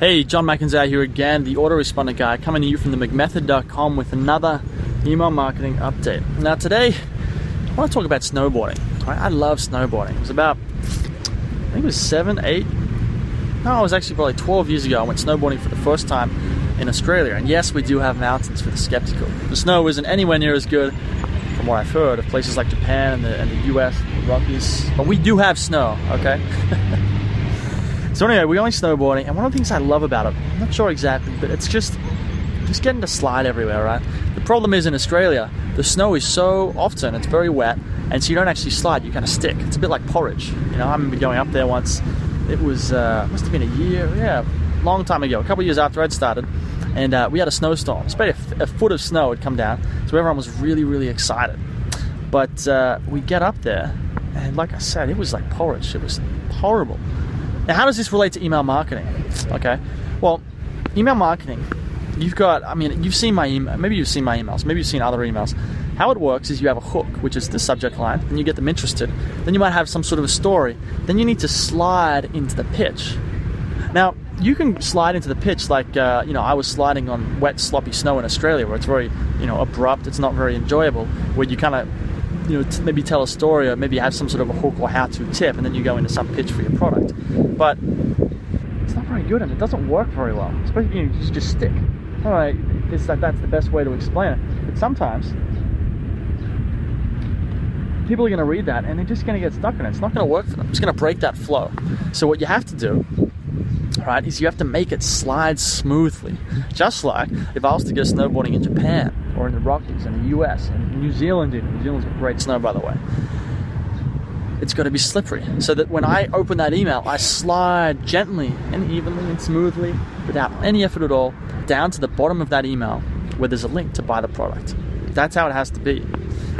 Hey, John McIntyre here again, the autoresponder guy, coming to you from the McMethod.com with another email marketing update. Now, today, I want to talk about snowboarding. I love snowboarding. It was about, I think it was seven, eight, no, it was actually probably 12 years ago. I went snowboarding for the first time in Australia. And yes, we do have mountains for the skeptical. The snow isn't anywhere near as good, from what I've heard, of places like Japan and the, and the US, the Rockies. But we do have snow, okay? So anyway, we're going snowboarding, and one of the things I love about it, I'm not sure exactly, but it's just just getting to slide everywhere, right? The problem is in Australia, the snow is so often it's very wet, and so you don't actually slide, you kind of stick. It's a bit like porridge. You know, I remember going up there once. It was uh, must have been a year, yeah, long time ago, a couple of years after I'd started, and uh, we had a snowstorm. It's about a, a, foot of snow had come down, so everyone was really, really excited. But uh, we get up there, and like I said, it was like porridge. It was horrible. Now, how does this relate to email marketing? Okay, well, email marketing, you've got, I mean, you've seen my email, maybe you've seen my emails, maybe you've seen other emails. How it works is you have a hook, which is the subject line, and you get them interested. Then you might have some sort of a story. Then you need to slide into the pitch. Now, you can slide into the pitch like, uh, you know, I was sliding on wet, sloppy snow in Australia where it's very, you know, abrupt, it's not very enjoyable, where you kind of you know, maybe tell a story or maybe have some sort of a hook or how-to tip, and then you go into some pitch for your product. But it's not very good, and it doesn't work very well. Especially you, know, you just stick. All right, it's like that's the best way to explain it. But sometimes people are going to read that and they're just going to get stuck in it. It's not going to work for them. It's going to break that flow. So what you have to do right, is you have to make it slide smoothly. Just like if I was to go snowboarding in Japan or in the Rockies in the US and New Zealand, even. New Zealand's got great snow, by the way. It's got to be slippery so that when I open that email, I slide gently and evenly and smoothly without any effort at all down to the bottom of that email where there's a link to buy the product. That's how it has to be.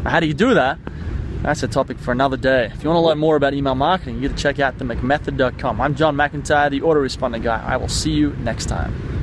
How do you do that? That's a topic for another day. If you want to learn more about email marketing, you got to check out the McMethod.com. I'm John McIntyre, the autoresponder guy. I will see you next time.